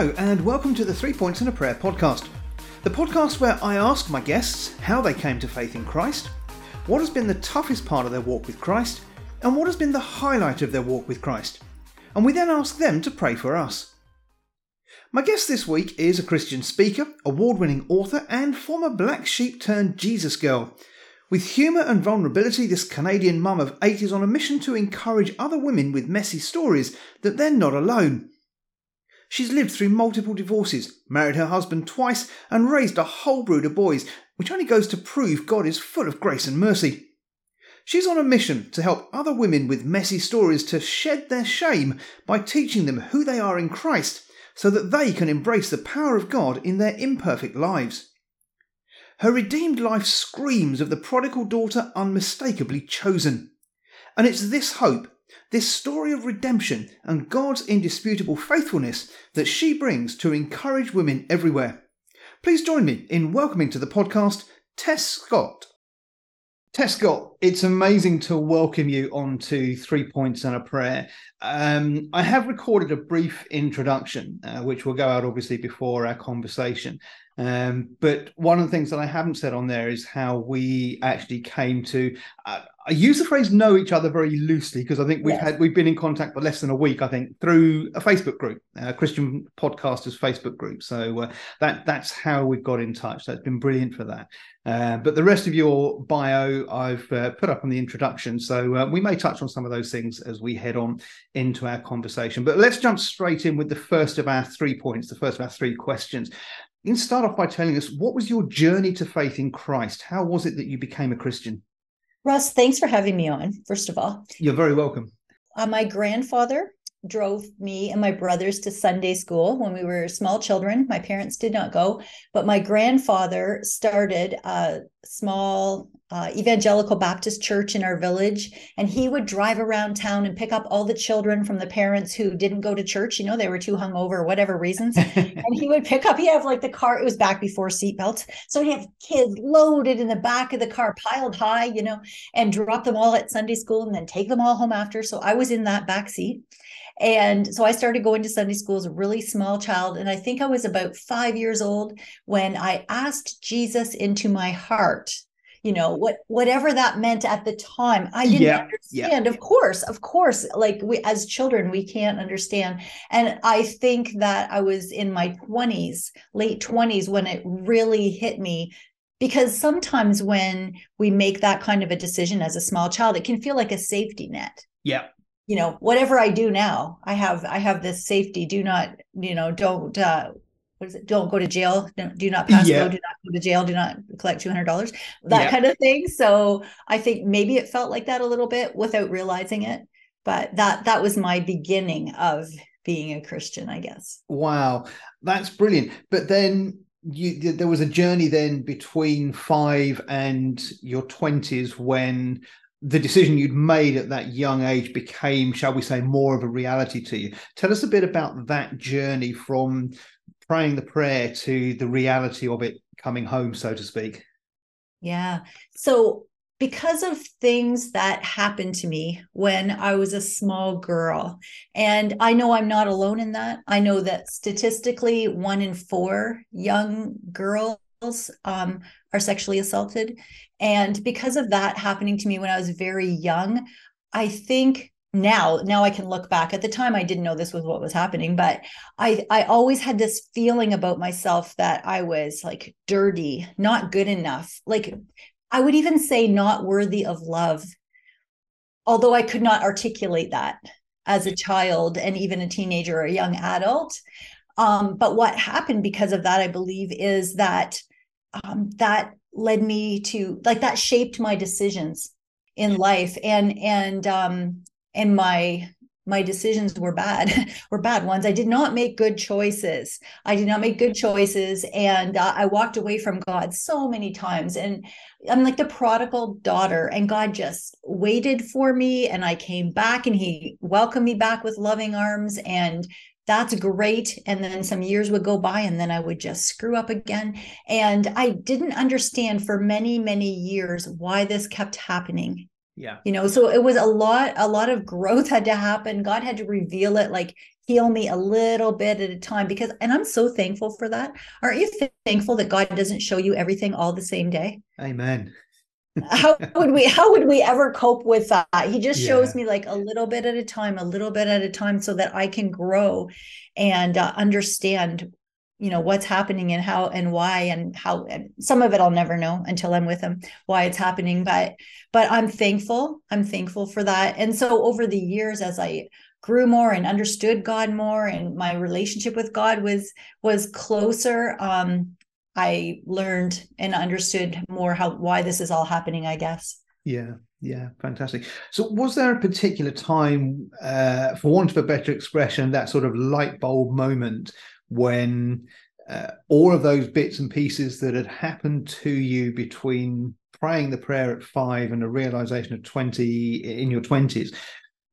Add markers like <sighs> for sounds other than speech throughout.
Hello, and welcome to the Three Points and a Prayer podcast. The podcast where I ask my guests how they came to faith in Christ, what has been the toughest part of their walk with Christ, and what has been the highlight of their walk with Christ. And we then ask them to pray for us. My guest this week is a Christian speaker, award winning author, and former black sheep turned Jesus girl. With humour and vulnerability, this Canadian mum of eight is on a mission to encourage other women with messy stories that they're not alone. She's lived through multiple divorces, married her husband twice, and raised a whole brood of boys, which only goes to prove God is full of grace and mercy. She's on a mission to help other women with messy stories to shed their shame by teaching them who they are in Christ so that they can embrace the power of God in their imperfect lives. Her redeemed life screams of the prodigal daughter unmistakably chosen. And it's this hope this story of redemption and God's indisputable faithfulness that she brings to encourage women everywhere. Please join me in welcoming to the podcast Tess Scott. Tess Scott, it's amazing to welcome you onto Three Points and a Prayer. Um, I have recorded a brief introduction, uh, which will go out obviously before our conversation. Um, but one of the things that I haven't said on there is how we actually came to. Uh, I use the phrase "know each other" very loosely because I think we've yes. had we've been in contact for less than a week. I think through a Facebook group, a Christian Podcasters Facebook group. So uh, that that's how we've got in touch. That's been brilliant for that. Uh, but the rest of your bio, I've uh, put up on the introduction, so uh, we may touch on some of those things as we head on into our conversation. But let's jump straight in with the first of our three points, the first of our three questions. You can start off by telling us what was your journey to faith in Christ? How was it that you became a Christian? Russ, thanks for having me on, first of all. You're very welcome. Uh, my grandfather drove me and my brothers to Sunday school when we were small children. My parents did not go, but my grandfather started a small uh, evangelical Baptist church in our village. And he would drive around town and pick up all the children from the parents who didn't go to church. You know, they were too hungover or whatever reasons. <laughs> and he would pick up, he have like the car, it was back before seatbelts. So he had kids loaded in the back of the car, piled high, you know, and drop them all at Sunday school and then take them all home after. So I was in that back seat. And so I started going to Sunday school as a really small child. And I think I was about five years old when I asked Jesus into my heart you know what whatever that meant at the time i didn't yeah, understand yeah. of course of course like we as children we can't understand and i think that i was in my 20s late 20s when it really hit me because sometimes when we make that kind of a decision as a small child it can feel like a safety net yeah you know whatever i do now i have i have this safety do not you know don't uh what is it? Don't go to jail. do not pass yeah. go. Do not go to jail. Do not collect two hundred dollars. That yeah. kind of thing. So I think maybe it felt like that a little bit without realizing it. But that that was my beginning of being a Christian, I guess. Wow, that's brilliant. But then you, there was a journey then between five and your twenties when the decision you'd made at that young age became, shall we say, more of a reality to you. Tell us a bit about that journey from praying the prayer to the reality of it coming home, so to speak? Yeah. So, because of things that happened to me when I was a small girl, and I know I'm not alone in that. I know that statistically, one in four young girls um, are sexually assaulted. And because of that happening to me when I was very young, I think now now i can look back. At the time i didn't know this was what was happening but i i always had this feeling about myself that i was like dirty not good enough. Like i would even say not worthy of love although i could not articulate that as a child and even a teenager or a young adult. Um, but what happened because of that i believe is that um, that led me to like that shaped my decisions in life. And and um and my my decisions were bad <laughs> were bad ones. I did not make good choices. I did not make good choices. And uh, i walked away from god so many times. And i'm like the prodigal daughter. And god just waited for me. And i came back and he welcomed me back with loving arms. And that's great and then some years would go by and then i would just screw up again and i didn't understand for many many years why this kept happening Yeah. You know, so it was a lot, a lot of growth had to happen. God had to reveal it, like heal me a little bit at a time because and I'm so thankful for that. Aren't you thankful that God doesn't show you everything all the same day? Amen. How would we how would we ever cope with that he just Yeah. shows me like a little bit at a time a little bit at a time so that i can grow and uh, understand you know what's happening and how and why and how and some of it i'll never know until i'm with him why it's happening but but i'm thankful i'm thankful for that and so over the years as i grew more and understood god more and my relationship with god was was closer um I learned and understood more how why this is all happening, I guess. Yeah, yeah, fantastic. So, was there a particular time, uh, for want of a better expression, that sort of light bulb moment when uh, all of those bits and pieces that had happened to you between praying the prayer at five and a realization of 20 in your 20s?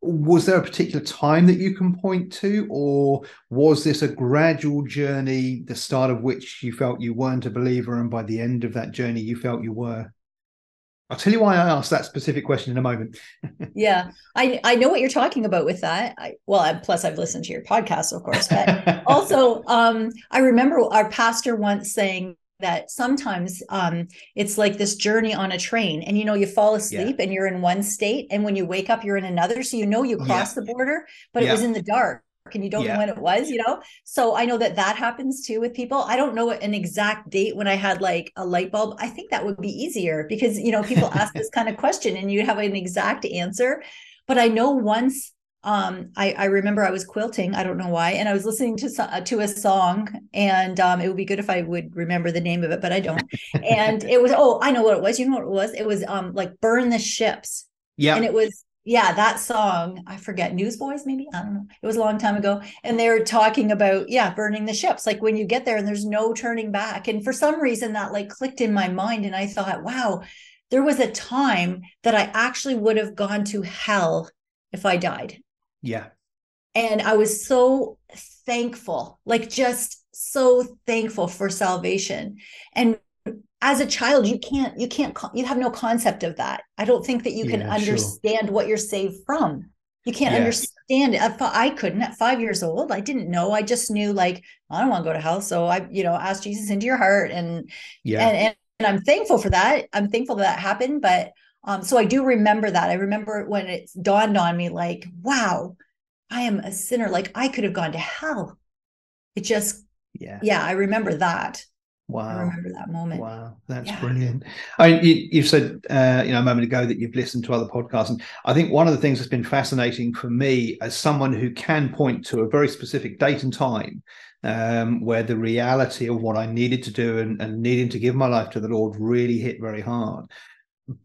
Was there a particular time that you can point to, or was this a gradual journey, the start of which you felt you weren't a believer, and by the end of that journey, you felt you were? I'll tell you why I asked that specific question in a moment. <laughs> yeah, I I know what you're talking about with that. I, well, I, plus I've listened to your podcast, of course, but <laughs> also um, I remember our pastor once saying that sometimes um, it's like this journey on a train, and you know you fall asleep yeah. and you're in one state, and when you wake up you're in another. So you know you crossed yeah. the border, but yeah. it was in the dark and you don't know when it was, you know? So I know that that happens too with people. I don't know an exact date when I had like a light bulb. I think that would be easier because, you know, people ask this kind of question and you have an exact answer. But I know once um, I, I remember I was quilting. I don't know why, and I was listening to uh, to a song, and um, it would be good if I would remember the name of it, but I don't. and it was oh, I know what it was. You know what it was? It was um like burn the ships. Yeah, and it was yeah, that song, I forget, Newsboys, maybe? I don't know. It was a long time ago. And they were talking about, yeah, burning the ships. Like when you get there and there's no turning back. And for some reason that like clicked in my mind. And I thought, wow, there was a time that I actually would have gone to hell if I died. Yeah. And I was so thankful, like just so thankful for salvation. And as a child you can't you can't you have no concept of that i don't think that you can understand sure. what you're saved from you can't Yeah. understand it fi- i couldn't at five years old i didn't know i just knew like i don't want to go to hell so i you know ask jesus into your heart and Yeah. and, and and i'm thankful for that i'm thankful that, that happened but um so i do remember that i remember when it dawned on me like wow i am a sinner like i could have gone to hell it just yeah. yeah i remember that Wow. i remember that moment Wow, that's Yeah. brilliant. I mean, you, you've said, uh, you know, a moment ago that you've listened to other podcasts, and I think one of the things that's been fascinating for me as someone who can point to a very specific date and time um, where the reality of what I needed to do and, and needing to give my life to the Lord really hit very hard.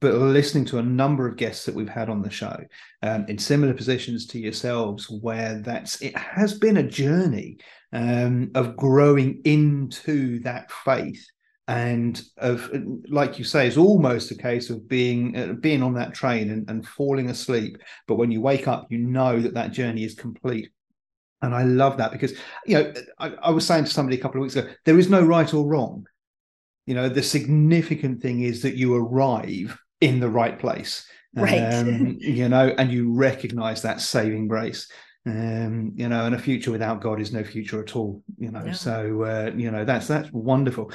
But listening to a number of guests that we've had on the show um, in similar positions to yourselves, where that's it has been a journey um, of growing into that faith and of like you say it's almost a case of being uh, being on that train and, and falling asleep. But when you wake up you know that that journey is complete. And i love that because you know I, I was saying to somebody a couple of weeks ago there is no right or wrong you know the significant thing is that you arrive in the right place. Right. um, you know and you recognize that saving grace. Um you know and a future without god is no future at all you know. No. so uh, you know that's that's wonderful.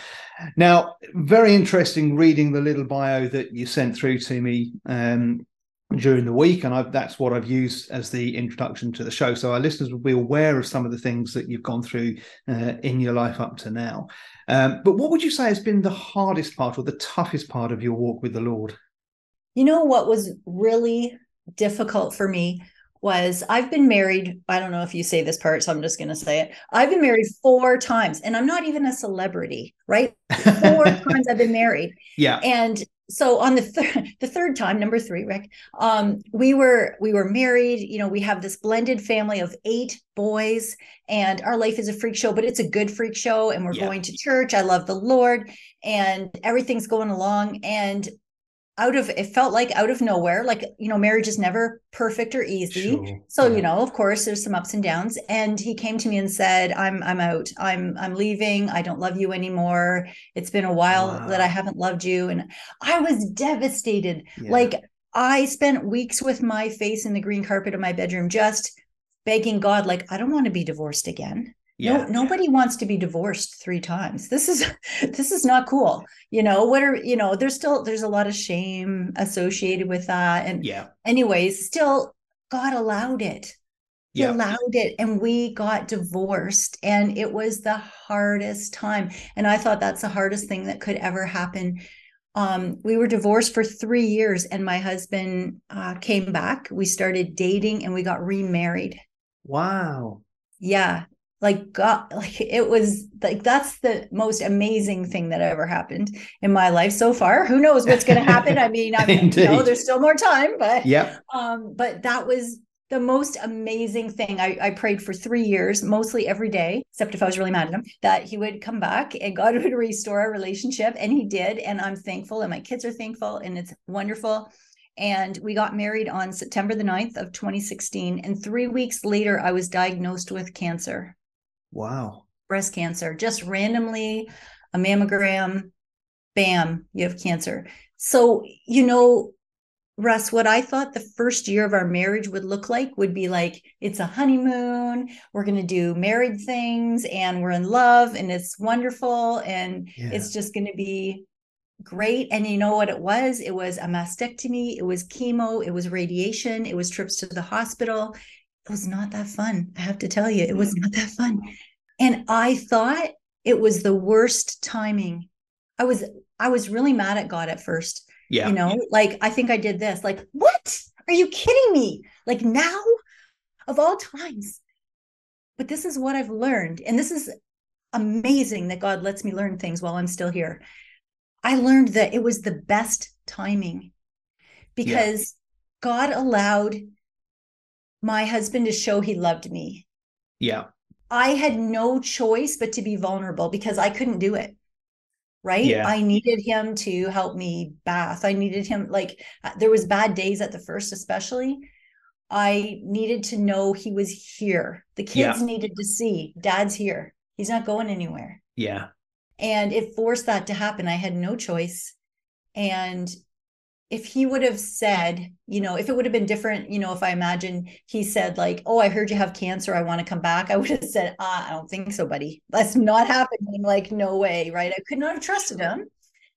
Now very interesting reading the little bio that you sent through to me. Um during the week and I've, that's what I've used as the introduction to the show so our listeners will be aware of some of the things that you've gone through uh, in your life up to now um, but what would you say has been the hardest part or the toughest part of your walk with the Lord You know what was really difficult for me was I've been married. I don't know if you say this part, so I'm just going to say it. I've been married four times, and I'm not even a celebrity, right? <laughs> Four times I've been married, yeah and so on the third <laughs> the third time, number three, Rick, um, we were we were married. You know, we have this blended family of eight boys, and our life is a freak show, but it's a good freak show, and we're Yeah. going to church. I love the Lord, and everything's going along, and out of it felt like out of nowhere like you know marriage is never perfect or easy Sure. so Yeah. you know of course there's some ups and downs and he came to me and said i'm i'm out i'm i'm leaving i don't love you anymore it's been a while Wow. that i haven't loved you and i was devastated Yeah. like I spent weeks with my face in the green carpet of my bedroom, just begging God, like, I don't want to be divorced again. Yeah. No, nobody wants to be divorced three times. This is <laughs> this is not cool. You know, what are you know, there's still there's a lot of shame associated with that. And yeah, anyways, still God allowed it. He yeah. allowed it and we got divorced and it was the hardest time. And I thought that's the hardest thing that could ever happen. Um, we were divorced for three years and my husband uh, came back. We started dating and we got remarried. Wow. Yeah like god like it was like that's the most amazing thing that ever happened in my life so far. Who knows what's going to happen? I mean i mean you know. There's still more time but yeah um but that was the most amazing thing. I, I prayed for three years mostly every day except if i was really mad at him that he would come back and god <laughs> would restore our relationship and he did and i'm thankful and my kids are thankful and it's wonderful. And we got married on September the 9th of 2016 and 3 weeks later I was diagnosed with cancer Wow. Breast cancer, just randomly a mammogram, bam, you have cancer. So, you know, Russ, what I thought the first year of our marriage would look like would be like it's a honeymoon. We're going to do married things and we're in love and it's wonderful and yeah. it's just going to be great. And you know what it was? It was a mastectomy, it was chemo, it was radiation, it was trips to the hospital, it was not that fun. I have to tell you, it was mm. not that fun. And I thought it was the worst timing. I was I was really mad at God at first. Yeah. You know, like I think I did this. Like, what? Are you kidding me? Like now of all times. But this is what I've learned. And this is amazing that God lets me learn things while I'm still here. I learned that it was the best timing because yeah. God allowed my husband to show he loved me. Yeah. I had no choice but to be vulnerable because I couldn't do it. Right. Yeah. I needed him to help me bath. I needed him like uh, there was bad days at the first, especially. I needed to know he was here. The kids yeah. needed to see dad's here. He's not going anywhere. Yeah. And it forced that to happen. I had no choice. And if he would have said, you know, if it would have been different, you know, if I imagine he said like, "Oh, I heard you have cancer. I want to come back," I would have said, ah, "I don't think so, buddy. That's not happening. Like, no way, right?" I could not have trusted him.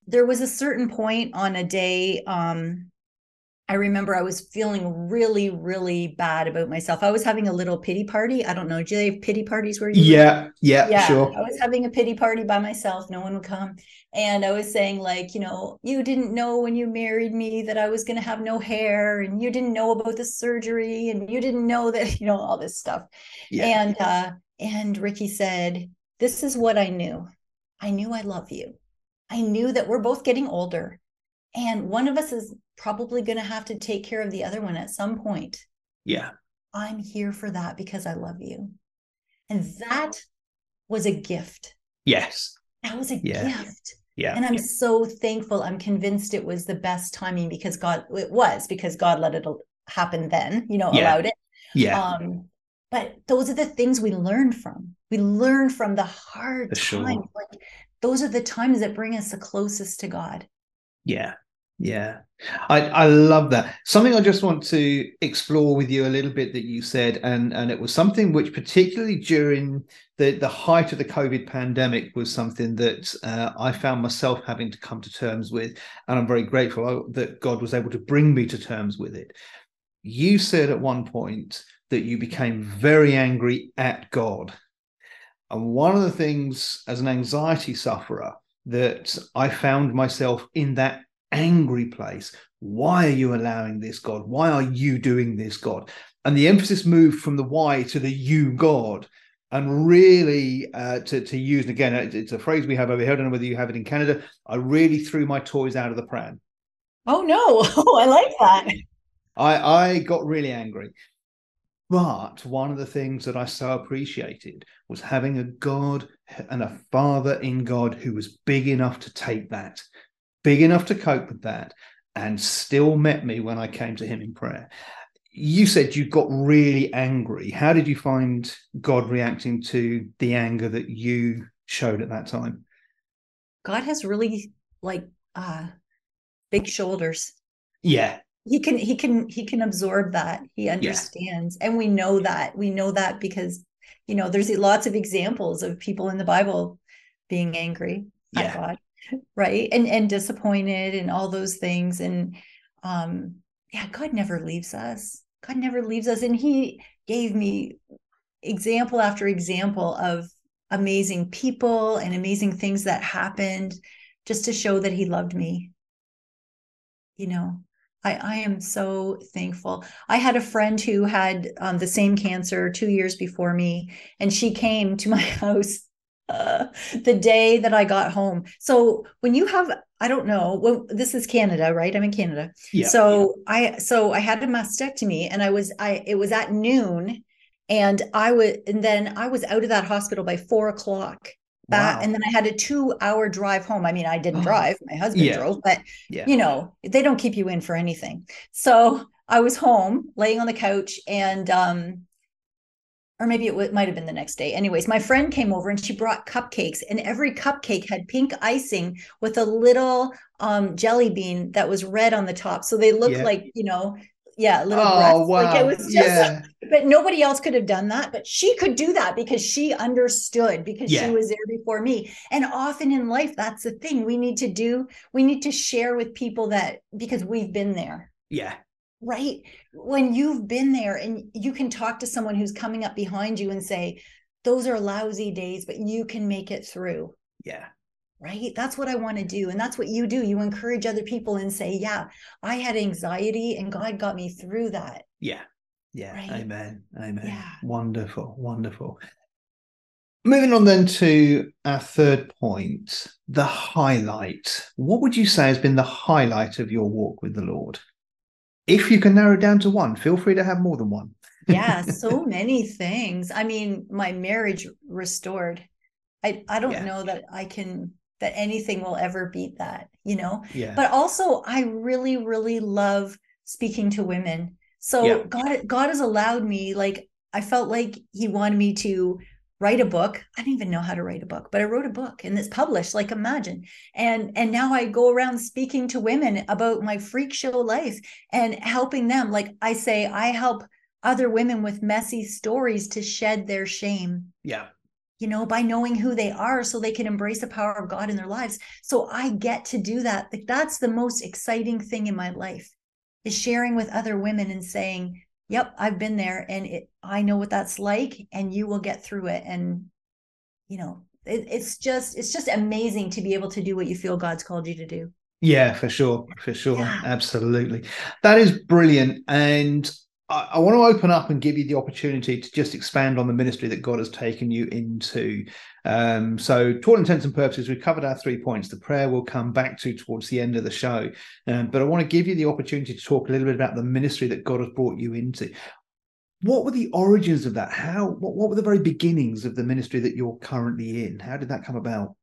There was a certain point on a day um, I remember I was feeling really, really bad about myself. I was having a little pity party. I don't know. Do they have pity parties where you? Yeah, yeah, yeah, sure. I was having a pity party by myself. No one would come, and I was saying like, you know, you didn't know when you married me that I was going to have no hair, and you didn't know about the surgery, and you didn't know that, <laughs> you know, all this stuff. Yeah. And uh, and Ricky said, "This is what I knew. I knew I love you. I knew that we're both getting older." And one of us is probably going to have to take care of the other one at some point. Yeah. I'm here for that because I love you. And that was a gift. Yes. That was a yeah. gift. Yeah. And I'm so thankful. I'm convinced it was the best timing because God, it was because God let it happen then, you know, yeah. allowed it. Yeah. Um, but those are the things we learn from. We learn from the hard times. Sure. Like those are the times that bring us the closest to God. Yeah. Yeah. I, I love that. Something I just want to explore with you a little bit that you said, and, and it was something which, particularly during the, the height of the COVID pandemic, was something that uh, I found myself having to come to terms with. And I'm very grateful that God was able to bring me to terms with it. You said at one point that you became very angry at God. And one of the things as an anxiety sufferer that I found myself in that angry place. Why are you allowing this, God? Why are you doing this, God? And the emphasis moved from the why to the you, God. And really, uh, to, to use, and again, it's a phrase we have over here. I don't know whether you have it in Canada. I really threw my toys out of the pram. Oh, no. <laughs> Oh, I like that. I, I got really angry. But one of the things that I so appreciated was having a God and a father in God who was big enough to take that, big enough to cope with that and still met me when I came to him in prayer. You said you got really angry. How did you find God reacting to the anger that you showed at that time? God has really like uh big shoulders. Yeah. he can he can he can absorb that he understands yeah. and we know that we know that because you know there's lots of examples of people in the bible being angry yeah. at god right? And and disappointed and all those things. And um yeah god never leaves us. God never leaves us. And he gave me example after example of amazing people and amazing things that happened just to show that he loved me. You know I, I am so thankful. I had a friend who had um, the same cancer two years before me, and she came to my <laughs> house <laughs> the day that I got home. So when you have, I don't know, well, this is Canada, right? I'm in Canada. Yeah. So I, so I had a mastectomy, and I was, I, it was at noon, and I would, and then I was out of that hospital by four o'clock back wow. and then I had a two hour drive home. I mean, I didn't oh. drive, my husband yeah. drove, but yeah. you know, they don't keep you in for anything. So I was home laying on the couch and um or maybe it w- might have been the next day. Anyways, my friend came over and she brought cupcakes, and every cupcake had pink icing with a little um, jelly bean that was red on the top. So they looked yeah. like, you know, yeah, little oh, breasts. Wow. Like it was just, yeah. <laughs> but nobody else could have done that. But she could do that because she understood because yeah. she was there before me. And often in life, that's the thing we need to do. We need to share with people that because we've been there. Yeah. Right. When you've been there and you can talk to someone who's coming up behind you and say, those are lousy days, but you can make it through. Yeah right? That's what I want to do. And that's what you do. You encourage other people and say, yeah, I had anxiety and God got me through that. Yeah. Yeah. Right? Amen. Amen. Yeah. Wonderful. Wonderful. Moving on then to our third point, the highlight. What would you say has been the highlight of your walk with the Lord? If you can narrow it down to one, feel free to have more than one. yeah, so <laughs> many things. I mean, my marriage restored. I I don't yeah. know that I can that anything will ever beat that, you know? Yeah. But also I really, really love speaking to women. So yeah. God, God has allowed me, like, I felt like he wanted me to write a book. I didn't even know how to write a book, but I wrote a book and it's published, like imagine. And and now I go around speaking to women about my freak show life and helping them. Like I say, I help other women with messy stories to shed their shame. Yeah you know, by knowing who they are so they can embrace the power of God in their lives. So I get to do that. Like that's the most exciting thing in my life is sharing with other women and saying, "Yep, I've been there and it I know what that's like and you will get through it." And you know, it, it's just it's just amazing to be able to do what you feel God's called you to do. Yeah, for sure. For sure. Yeah. Absolutely. That is brilliant. And I, want to open up and give you the opportunity to just expand on the ministry that God has taken you into. Um, so, to all intents and purposes, we've covered our three points. The prayer we'll come back to towards the end of the show. Um, but I want to give you the opportunity to talk a little bit about the ministry that God has brought you into. What were the origins of that? How? What, what were the very beginnings of the ministry that you're currently in? How did that come about?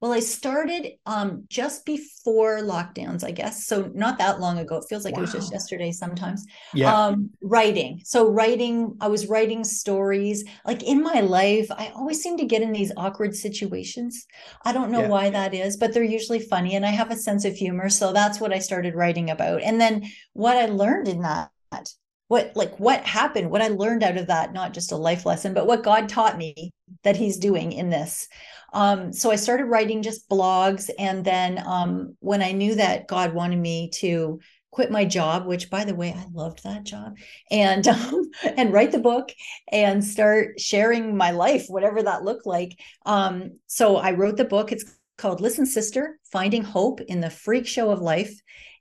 Well, I started um, just before lockdowns, I guess. So not that long ago. It feels like wow. it was just yesterday sometimes. Yeah. Um, writing. So writing, I was writing stories. Like in my life, I always seem to get in these awkward situations. I don't know yeah. why that is, but they're usually funny and I have a sense of humor. So that's what I started writing about. And then what I learned in that what like what happened what i learned out of that not just a life lesson but what god taught me that he's doing in this. Um, so i started writing just blogs and then um, when i knew that god wanted me to quit my job which by the way i loved that job and <laughs> um, and write the book and start sharing my life whatever that looked like um, so i wrote the book. It's called listen sister finding hope in the freak show of life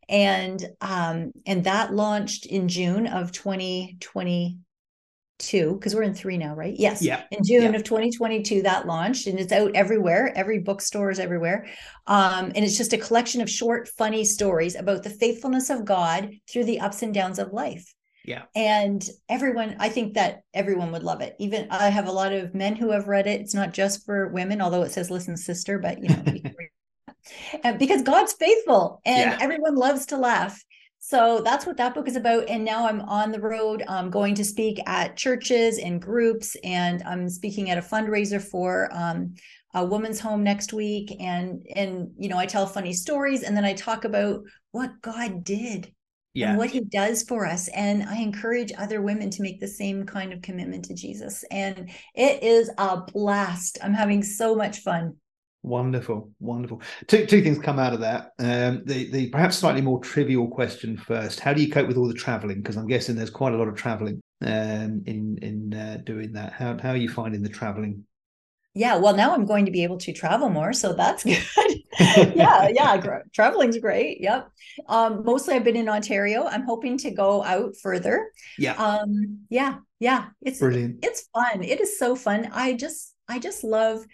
and um, and that launched in June of 2022 because we're in three now, right? Yes. Yeah. In June yeah. of 2022, that launched and it's out everywhere. Every bookstore is everywhere, um, and it's just a collection of short, funny stories about the faithfulness of God through the ups and downs of life. Yeah. And everyone, I think that everyone would love it. Even I have a lot of men who have read it. It's not just for women, although it says listen sister, but you know, <laughs> because God's faithful and yeah. everyone loves to laugh. So that's what that book is about. And now I'm on the road, I'm going to speak at churches and groups, and I'm speaking at a fundraiser for um, a woman's home next week. And and you know, I tell funny stories, and then I talk about what God did yeah. and what he does for us. And I encourage other women to make the same kind of commitment to Jesus. And it is a blast. I'm having so much fun. Wonderful, wonderful. Two two things come out of that. Um, the the perhaps slightly more trivial question first: How do you cope with all the travelling? Because I'm guessing there's quite a lot of travelling um, in in uh, doing that. How how are you finding the travelling? Yeah, well, now I'm going to be able to travel more, so that's <laughs> good. <laughs> yeah, yeah, gr- traveling's great. Yep. Um, mostly, I've been in Ontario. I'm hoping to go out further. Yeah. Um, yeah, yeah. It's brilliant. It's fun. It is so fun. I just I just love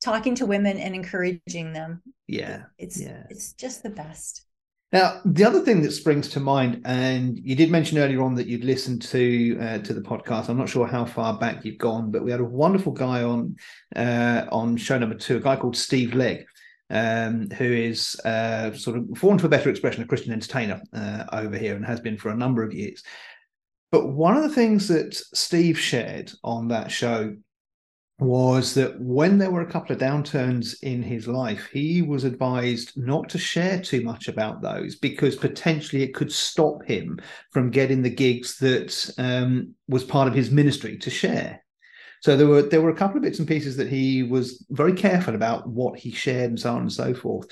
talking to women and encouraging them. Yeah. It's yeah. it's just the best. Now, the other thing that springs to mind, and you did mention earlier on that you'd listened to uh, to the podcast. I'm not sure how far back you've gone, but we had a wonderful guy on uh, on show number two, a guy called Steve Legg, um, who is uh, sort of, for want of a better expression, a Christian entertainer uh, over here, and has been for a number of years. But one of the things that Steve shared on that show was that when there were a couple of downturns in his life, he was advised not to share too much about those because potentially it could stop him from getting the gigs that um, was part of his ministry to share. So there were there were a couple of bits and pieces that he was very careful about what he shared and so on and so forth.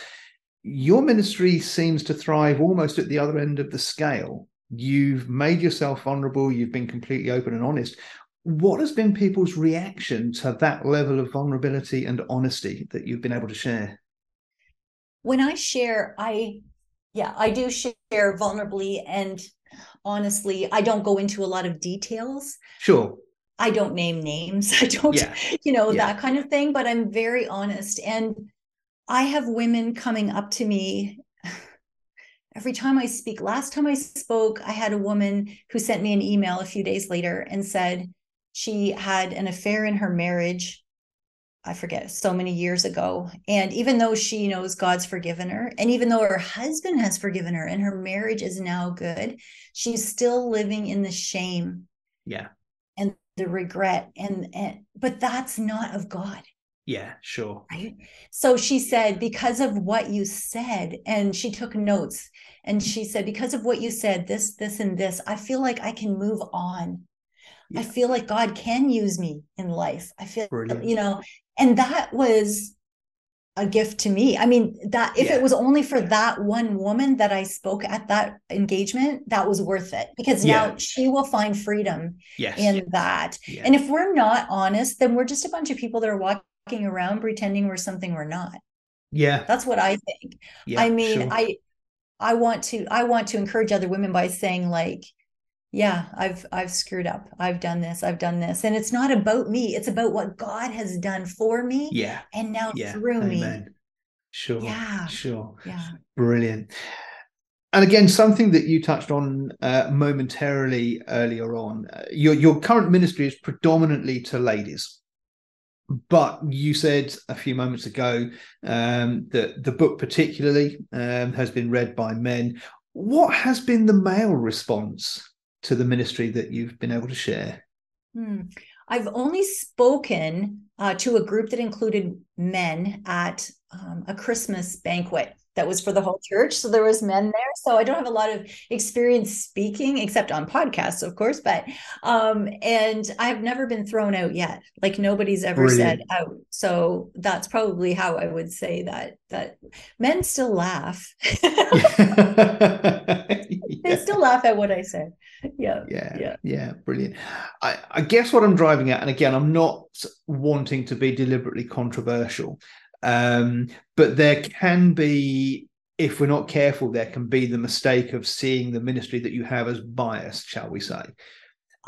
Your ministry seems to thrive almost at the other end of the scale. You've made yourself vulnerable. You've been completely open and honest what has been people's reaction to that level of vulnerability and honesty that you've been able to share when i share i yeah i do share vulnerably and honestly i don't go into a lot of details sure i don't name names <laughs> i don't yeah. you know yeah. that kind of thing but i'm very honest and i have women coming up to me <sighs> every time I speak. Last time I spoke, I had a woman who sent me an email a few days later and said, she had an affair in her marriage I forget so many years ago. And even though she knows God's forgiven her, and even though her husband has forgiven her and her marriage is now good, she's still living in the shame. Yeah. And the regret. And, and but that's not of God. Yeah, sure. Right. So she said, because of what you said, and she took notes and she said, because of what you said, this, this, and this, I feel like I can move on yeah. I feel like God can use me in life. I feel, Brilliant. you know, and that was a gift to me. I mean, that if yeah. it was only for that one woman that I spoke at that engagement, that was worth it because yeah. now she will find freedom yes. in that. And if we're not honest, then we're just a bunch of people that are walking around pretending we're something we're not. Yeah. That's what I think. I mean, sure. I I want to I want to encourage other women by saying like yeah i've i've screwed up. I've done this i've done this. And it's not about me it's about what god has done for me yeah. and now yeah. through Amen. me sure yeah. sure. Yeah. Brilliant. And again something that you touched on uh, momentarily earlier on uh, your your current ministry is predominantly to ladies. But you said a few moments ago um, that the book particularly um, has been read by men. What has been the male response to the ministry that you've been able to share? Hmm. I've only spoken uh, to a group that included men at um, a Christmas banquet that was for the whole church. So there was men there. So I don't have a lot of experience speaking except on podcasts, of course, but um and I have never been thrown out yet. Like nobody's ever Brilliant. said out. So that's probably how I would say that that men still laugh. <laughs> <laughs> <laughs> they still laugh at what I said. Yeah. Yeah. Yeah. Yeah. Brilliant. I, I guess what I'm driving at, and again, I'm not wanting to be deliberately controversial, um, but there can be, if we're not careful, there can be the mistake of seeing the ministry that you have as biased, shall we say.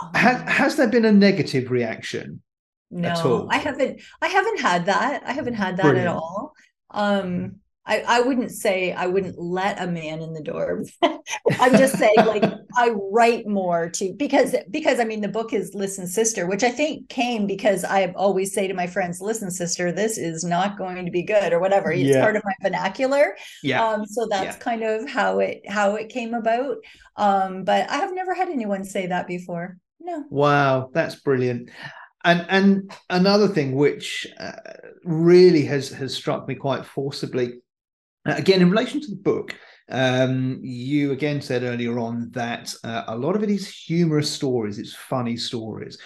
Oh. Has, has there been a negative reaction no i haven't i haven't had that i haven't had that Brilliant. at all um I, I wouldn't say I wouldn't let a man in the door. <laughs> I'm just saying like I write more to because because I mean the book is Listen Sister, which I think came because I always say to my friends, listen, sister, this is not going to be good or whatever. It's yeah. part of my vernacular. Yeah. Um, so that's yeah. kind of how it how it came about. Um, but I have never had anyone say that before. No. Wow, that's brilliant and and another thing which uh, really has has struck me quite forcibly again, in relation to the book, um, you again said earlier on that uh, a lot of it is humorous stories, it's funny stories.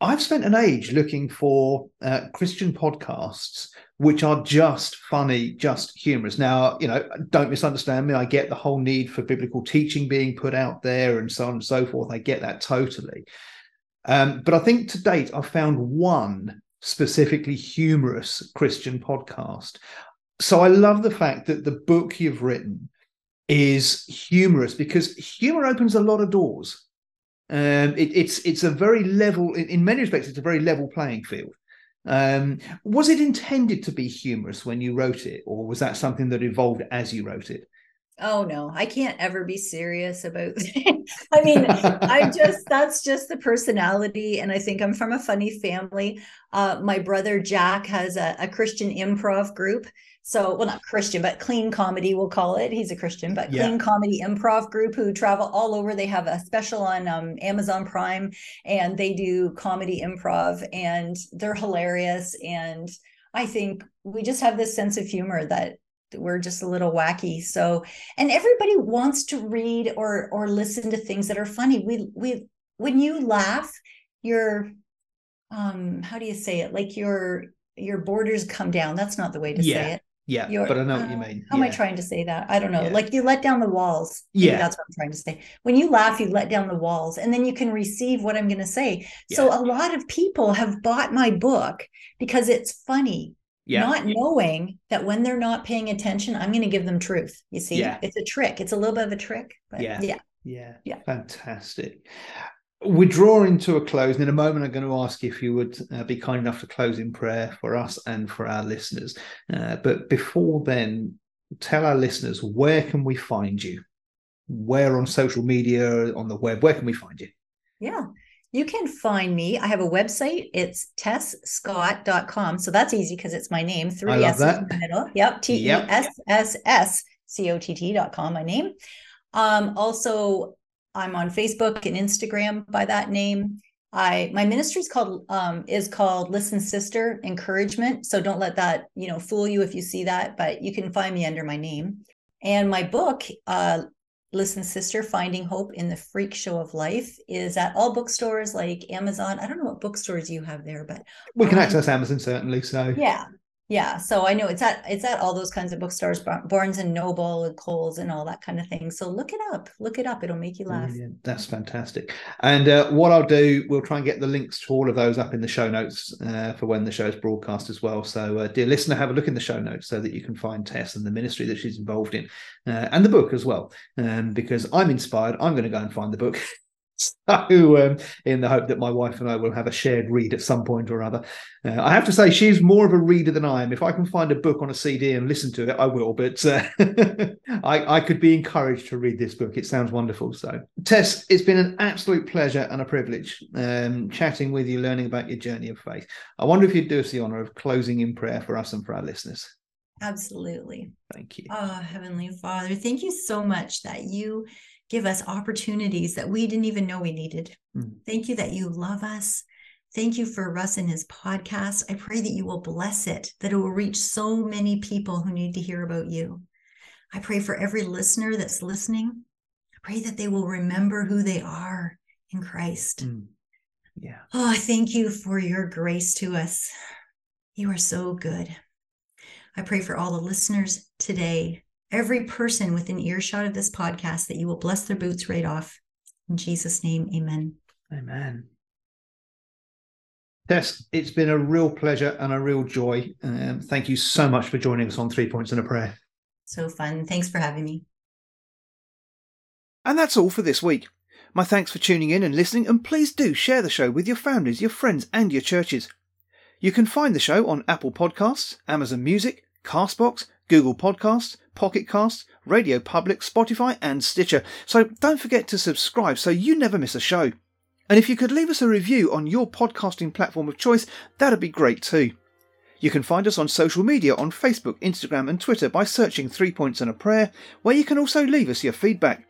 I've spent an age looking for uh, Christian podcasts which are just funny, just humorous. Now, you know, don't misunderstand me. I get the whole need for biblical teaching being put out there and so on and so forth. I get that totally. Um, but I think to date, I've found one specifically humorous Christian podcast. So I love the fact that the book you've written is humorous because humor opens a lot of doors. Um, it, it's it's a very level in, in, many respects. It's a very level playing field. Um, was it intended to be humorous when you wrote it, or was that something that evolved as you wrote it? Oh no, I can't ever be serious about. <laughs> I mean, I just <laughs> that's just the personality, and I think I'm from a funny family. Uh, my brother Jack has a, a Christian improv group, so, well, not Christian, but clean comedy, we'll call it. He's a Christian, but yeah. clean comedy improv group who travel all over. They have a special on um, Amazon Prime and they do comedy improv and they're hilarious. And I think we just have this sense of humor that we're just a little wacky so and everybody wants to read or or listen to things that are funny we we when you laugh your um how do you say it like your your borders come down that's not the way to yeah. say it yeah, but I know what you uh, mean. How yeah. am I trying to say that? I don't know. Yeah. Like you let down the walls. Maybe yeah, that's what I'm trying to say. When you laugh, you let down the walls, and then you can receive what I'm going to say. So a lot of people have bought my book because it's funny. Yeah. Not knowing that when they're not paying attention, I'm going to give them truth. You see, yeah. it's a trick. It's a little bit of a trick. But yeah. Yeah. Yeah. Yeah. Fantastic we're drawing to a close. And in a moment, I'm going to ask if you would uh, be kind enough to close in prayer for us and for our listeners. Uh, but before then, tell our listeners where can we find you? Where on social media, on the web, where can we find you? Yeah. You can find me. I have a website. It's tessscott.com. So that's easy because it's my name. Three S in the middle. Yep. T E S S S C O T T.com, my name. Um, also, I'm on Facebook and Instagram by that name. I my ministry is called um, is called Listen Sister Encouragement. So don't let that you know fool you if you see that. But you can find me under my name. And my book, uh, Listen Sister: Finding Hope in the Freak Show of Life, is at all bookstores like Amazon. I don't know what bookstores you have there, but we can um, access Amazon certainly. So yeah, yeah so i know it's at it's at all those kinds of bookstores barnes and noble and coles and all that kind of thing so look it up look it up it'll make you laugh Brilliant. that's fantastic and uh, what i'll do we'll try and get the links to all of those up in the show notes uh, for when the show is broadcast as well so uh, dear listener have a look in the show notes so that you can find tess and the ministry that she's involved in uh, and the book as well um, because i'm inspired i'm going to go and find the book <laughs> <laughs> so um, in the hope that my wife and I will have a shared read at some point or other. Uh, I have to say she's more of a reader than I am. If I can find a book on a CD and listen to it, I will. But uh, <laughs> I, I, could be encouraged to read this book. It sounds wonderful. So, Tess, it's been an absolute pleasure and a privilege um, chatting with you, learning about your journey of faith. I wonder if you'd do us the honor of closing in prayer for us and for our listeners. Absolutely. Thank you. Oh, Heavenly Father, thank you so much that you give us opportunities that we didn't even know we needed. Mm. Thank you that you love us. Thank you for Russ and his podcast. I pray that you will bless it, that it will reach so many people who need to hear about you. I pray for every listener that's listening. I pray that they will remember who they are in Christ. Mm. Yeah. Oh, I thank you for your grace to us. You are so good. I pray for all the listeners today every person within earshot of this podcast that you will bless their boots right off. In Jesus' name, amen. Amen. Tess, it's been a real pleasure and a real joy. Um, thank you so much for joining us on Three Points and a Prayer. So fun. Thanks for having me. And that's all for this week. My thanks for tuning in and listening, and please do share the show with your families, your friends, and your churches. You can find the show on Apple Podcasts, Amazon Music, Castbox, Google Podcasts, Pocket Casts, Radio Public, Spotify, and Stitcher. So don't forget to subscribe so you never miss a show. And if you could leave us a review on your podcasting platform of choice, that'd be great too. You can find us on social media on Facebook, Instagram, and Twitter by searching Three Points and a Prayer, where you can also leave us your feedback.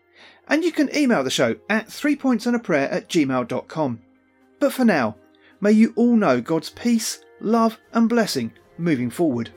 And you can email the show at threepointsandaprayer at gmail.com. But for now, may you all know God's peace, love, and blessing moving forward.